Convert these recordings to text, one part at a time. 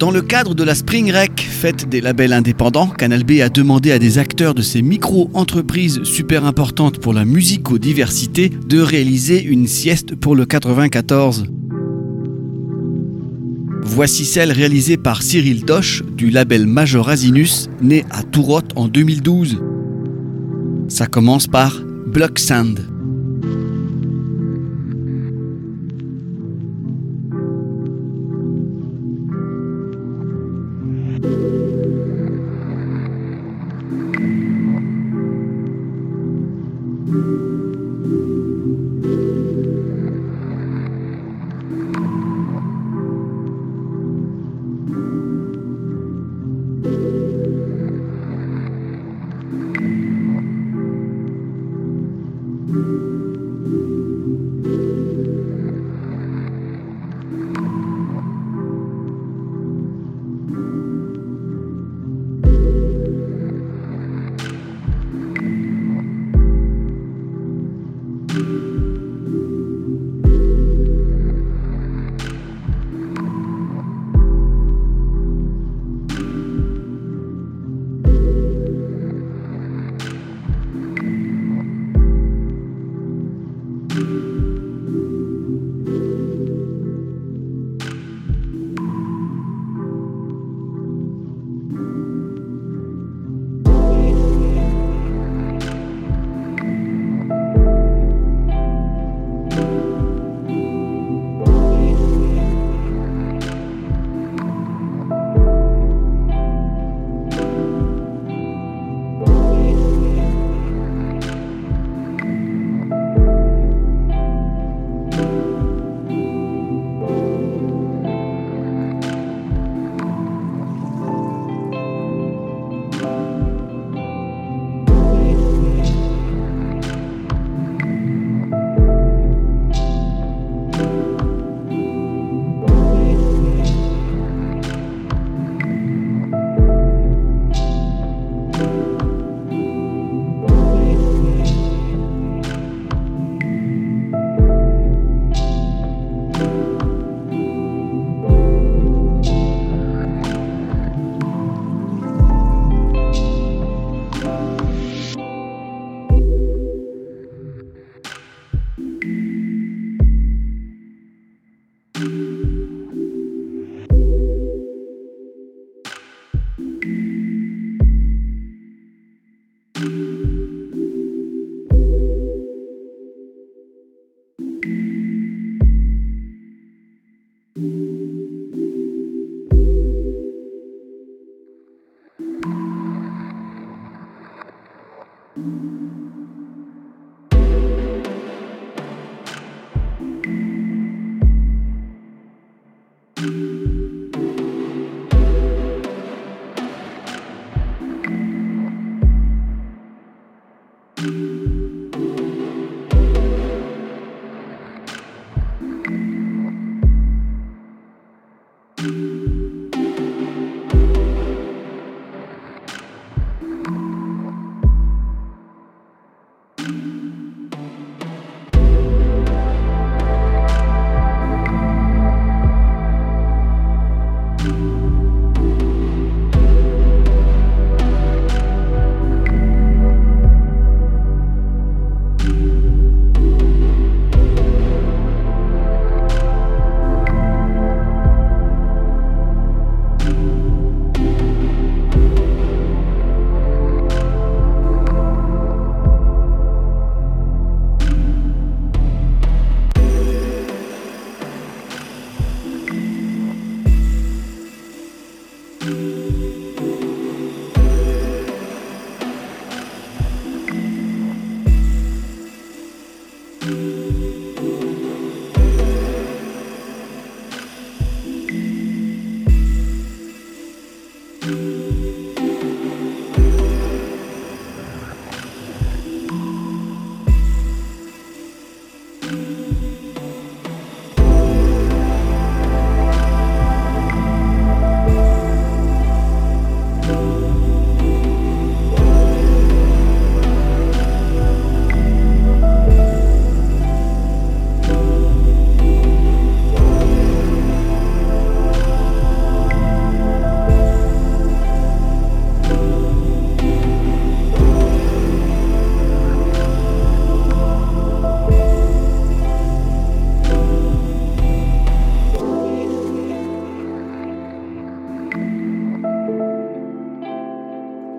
Dans le cadre de la Spring Rec, fête des labels indépendants, Canal B a demandé à des acteurs de ces micro-entreprises super importantes pour la musicodiversité de réaliser une sieste pour le 94. Voici celle réalisée par Cyril Doche du label Major Asinus, né à Tourotte en 2012. Ça commence par Block Sand.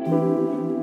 Música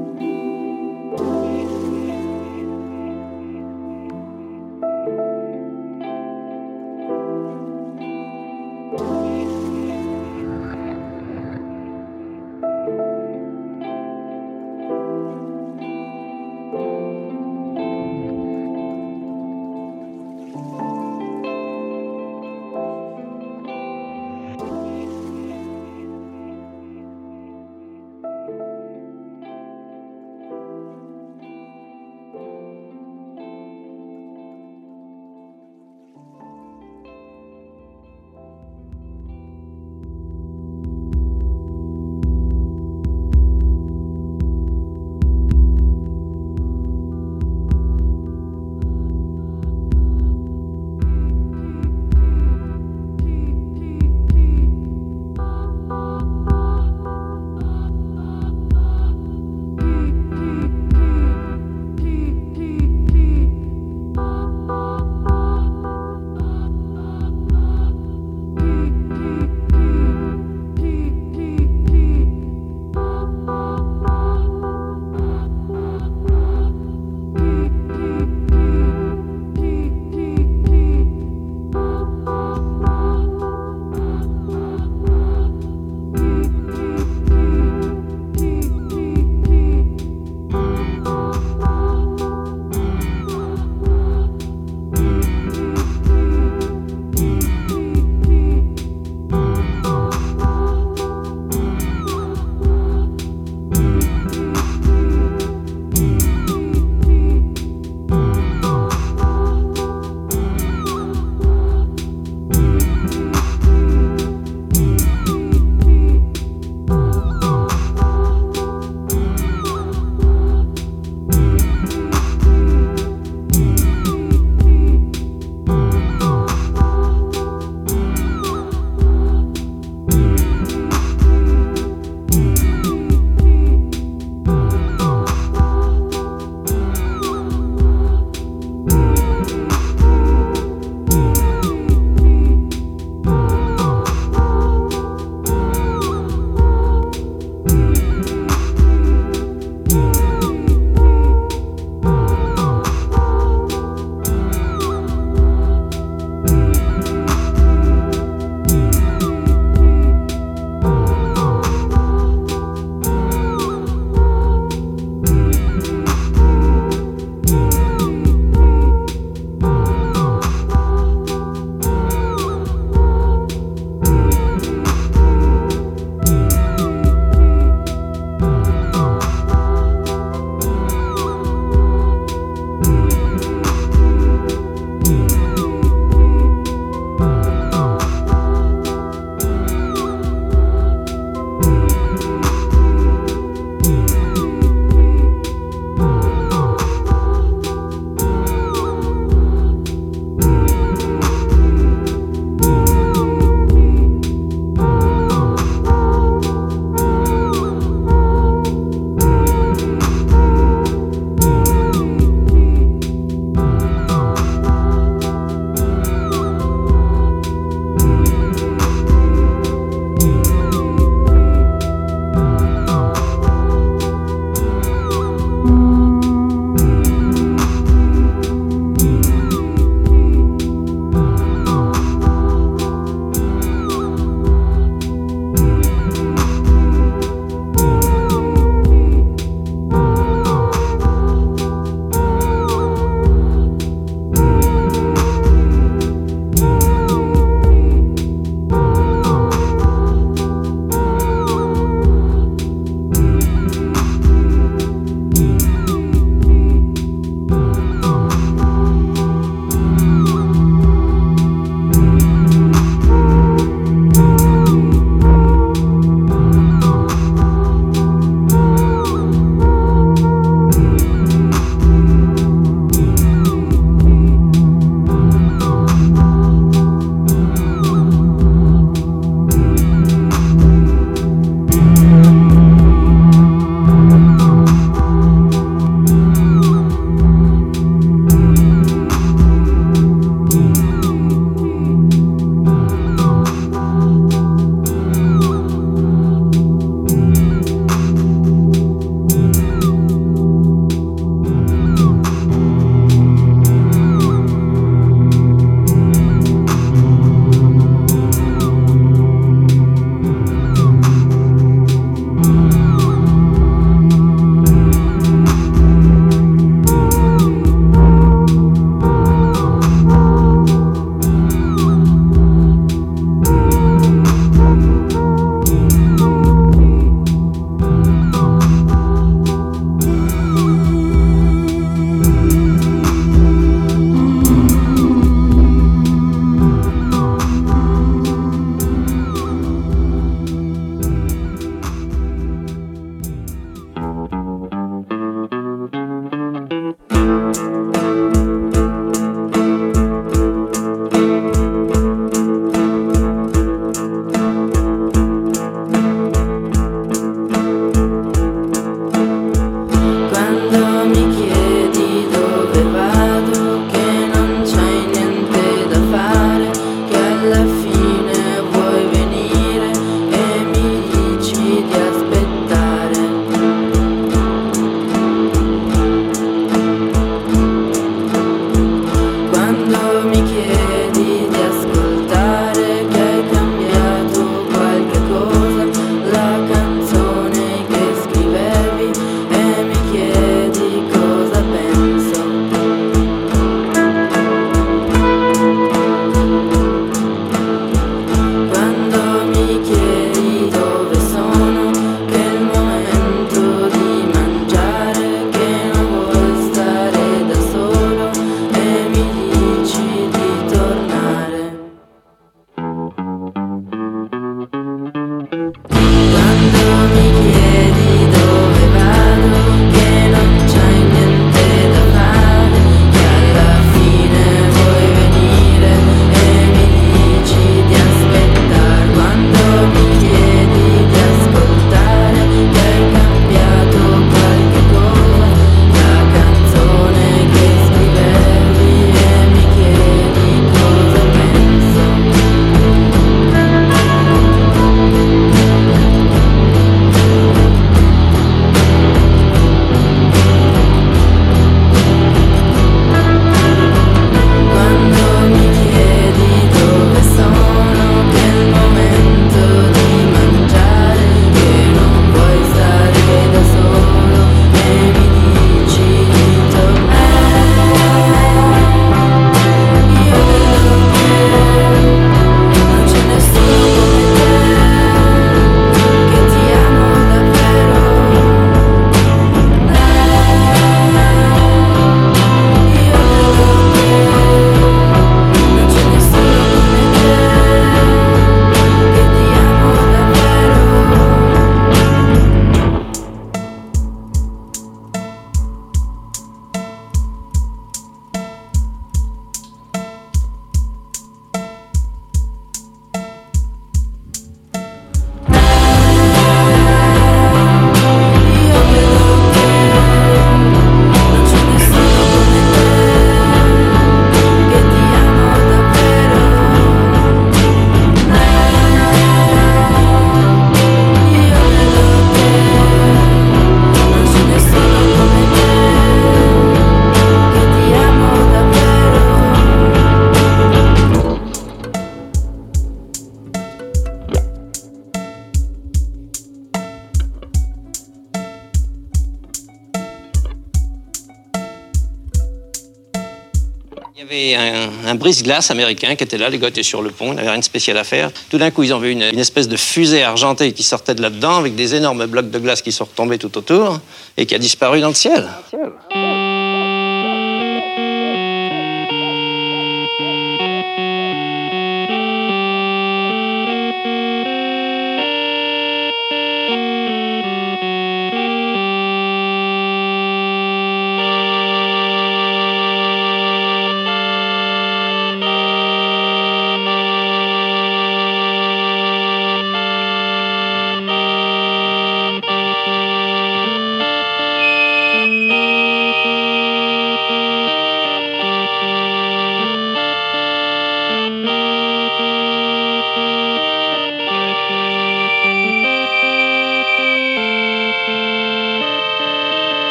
un, brise-glace américain qui était là, les gars étaient sur le pont, ils n'avaient rien de spécial à faire. Tout d'un coup, ils ont vu une, une espèce de fusée argentée qui sortait de là-dedans avec des énormes blocs de glace qui sont retombés tout autour et qui a disparu dans le ciel.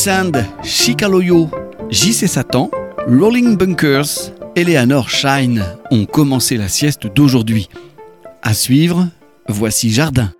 Sand, Chicaloyo, JC Satan, Rolling Bunkers, Eleanor Shine ont commencé la sieste d'aujourd'hui. À suivre, voici Jardin.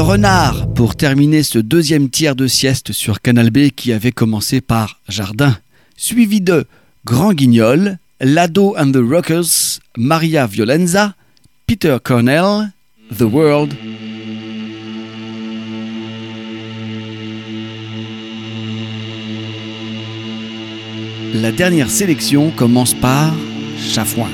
Le renard pour terminer ce deuxième tiers de sieste sur Canal B qui avait commencé par Jardin, suivi de Grand Guignol, Lado and the Rockers, Maria Violenza, Peter Cornell, The World. La dernière sélection commence par Chafouin.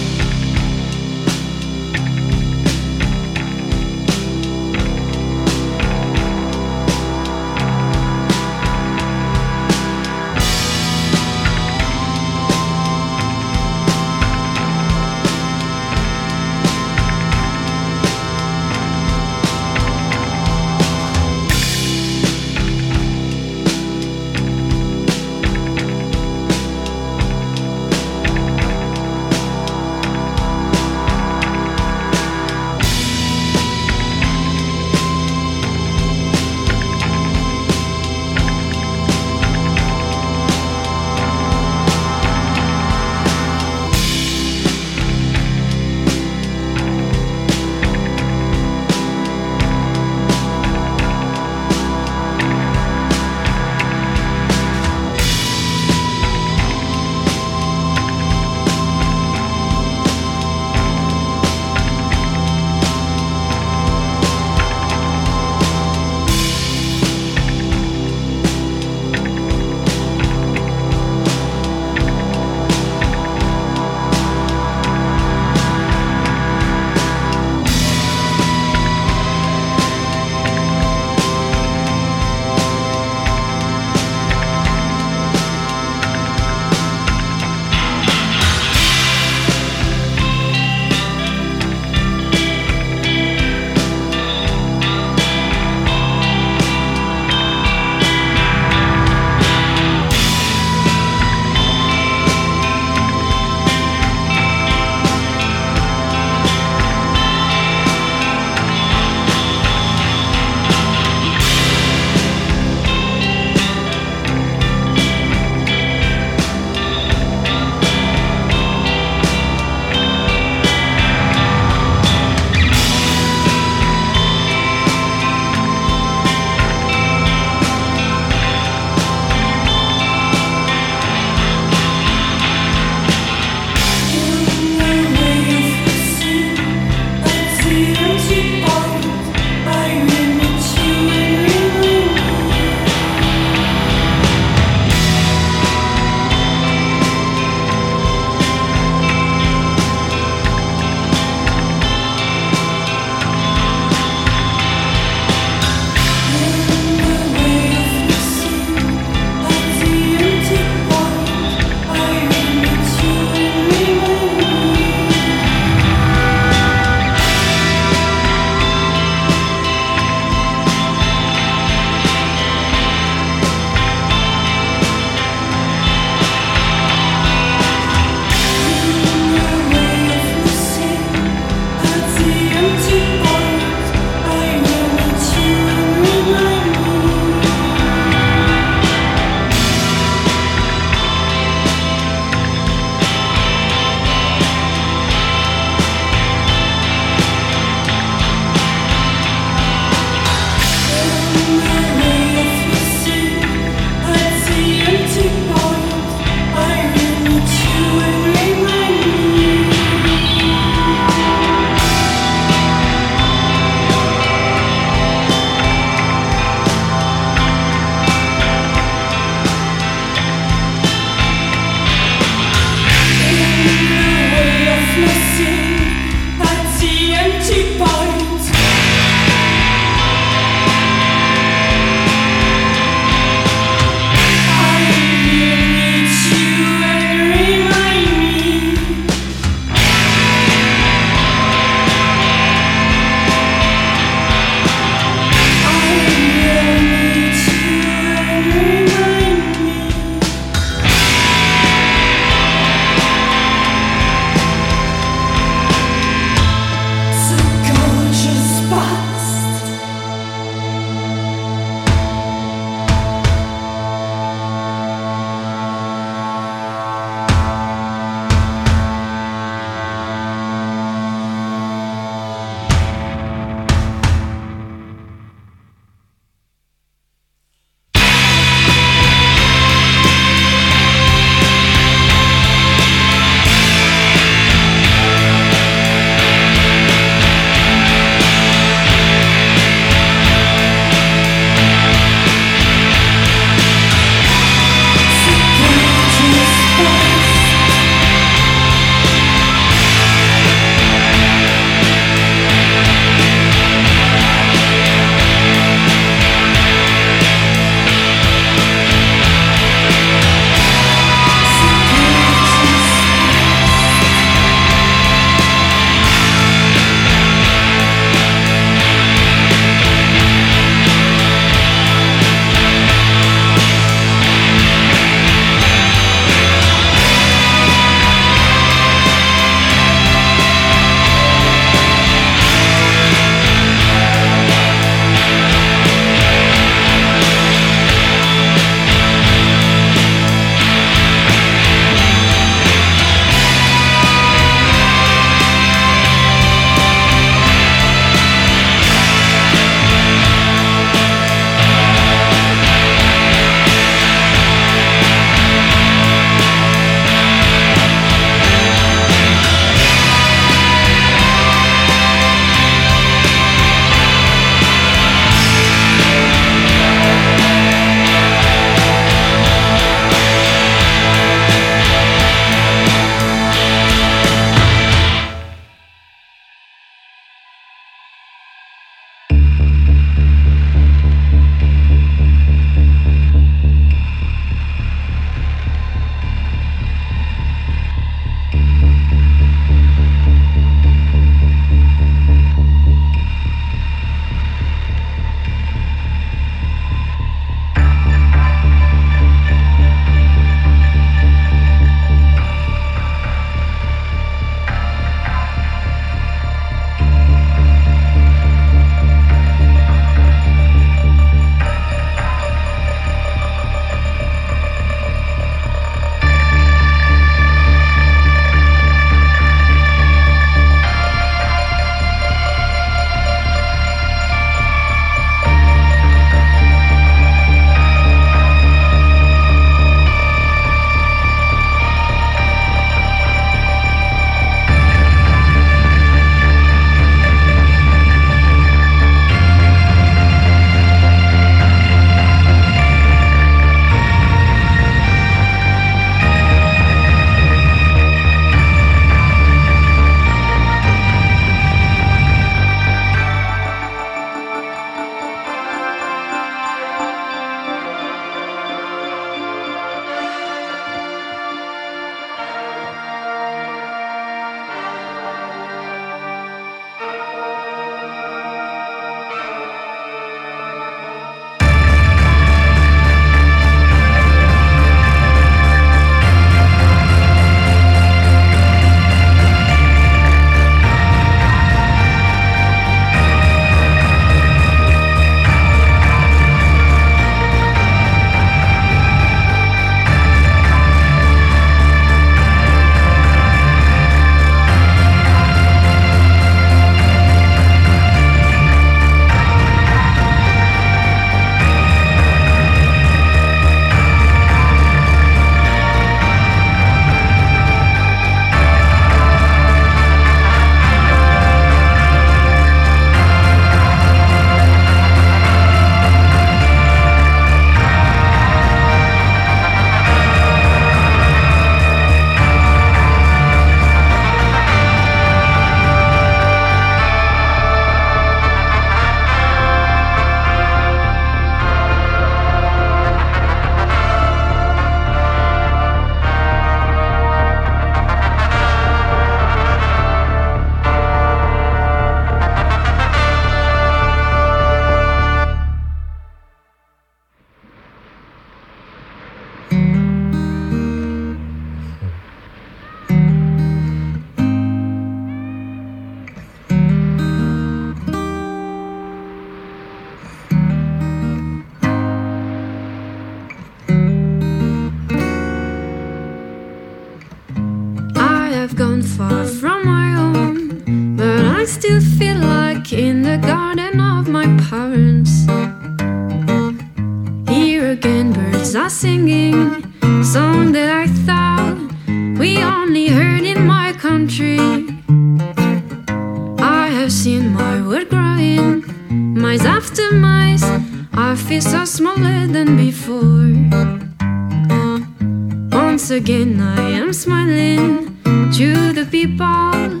once again I am smiling to the people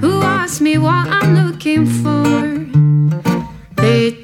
who ask me what I'm looking for. They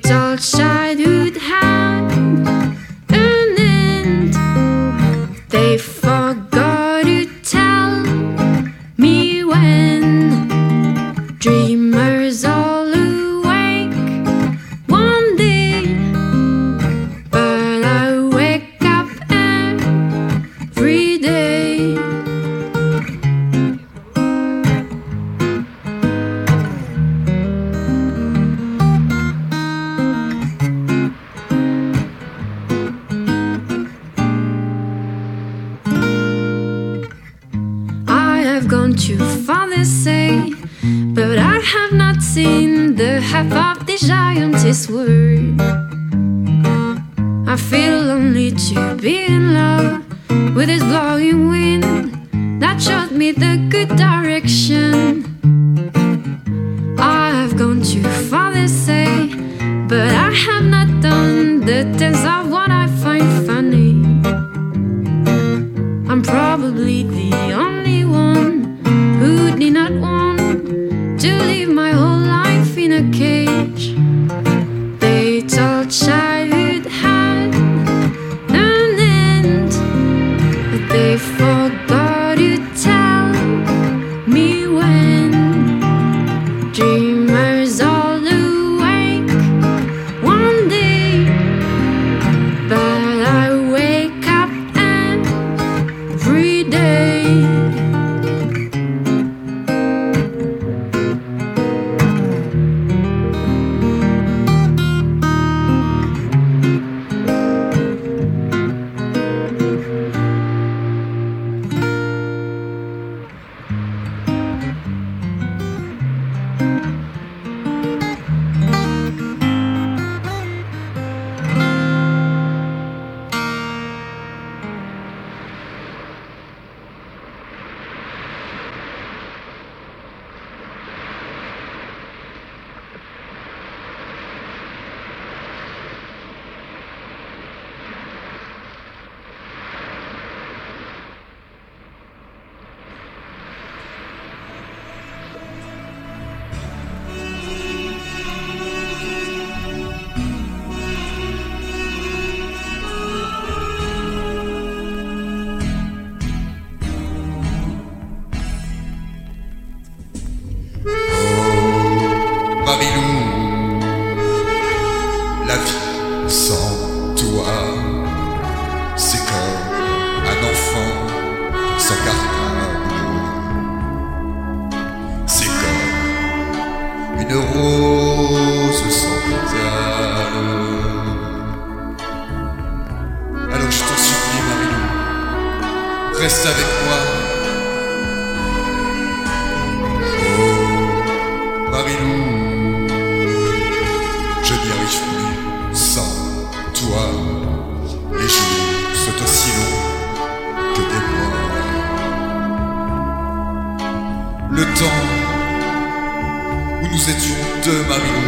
de ma.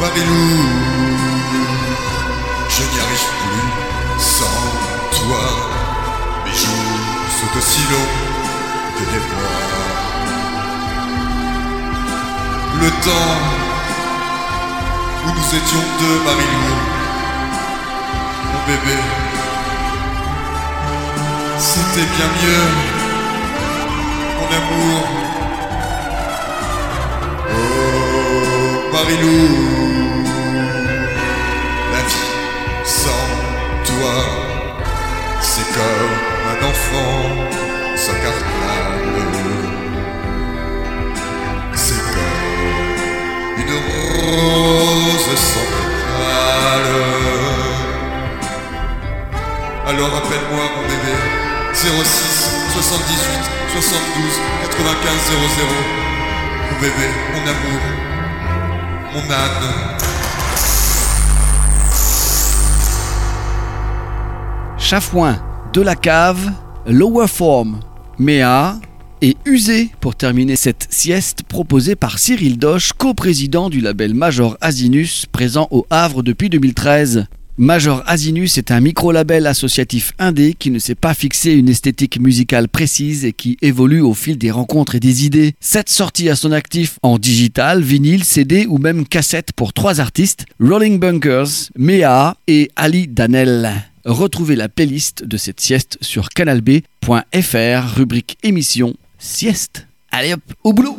Marilou, je n'y arrive plus sans toi. Mes jours sont aussi longs que des mois. Le temps où nous étions deux, Marilou, mon bébé, c'était bien mieux, mon amour. Marilou, la vie sans toi, c'est comme un enfant sans cartable. C'est comme une rose sans pétales. Alors appelle-moi mon bébé 06 78 72 95 00 Mon bébé, mon amour. Chafouin, de la cave, Lower Form, Méa et Usé pour terminer cette sieste proposée par Cyril Doche, coprésident du label Major Asinus, présent au Havre depuis 2013. Major Asinus est un micro-label associatif indé qui ne s'est pas fixé une esthétique musicale précise et qui évolue au fil des rencontres et des idées. Sept sorties à son actif en digital, vinyle, CD ou même cassette pour trois artistes, Rolling Bunkers, Mea et Ali Danel. Retrouvez la playlist de cette sieste sur canalb.fr, rubrique émission sieste. Allez hop, au boulot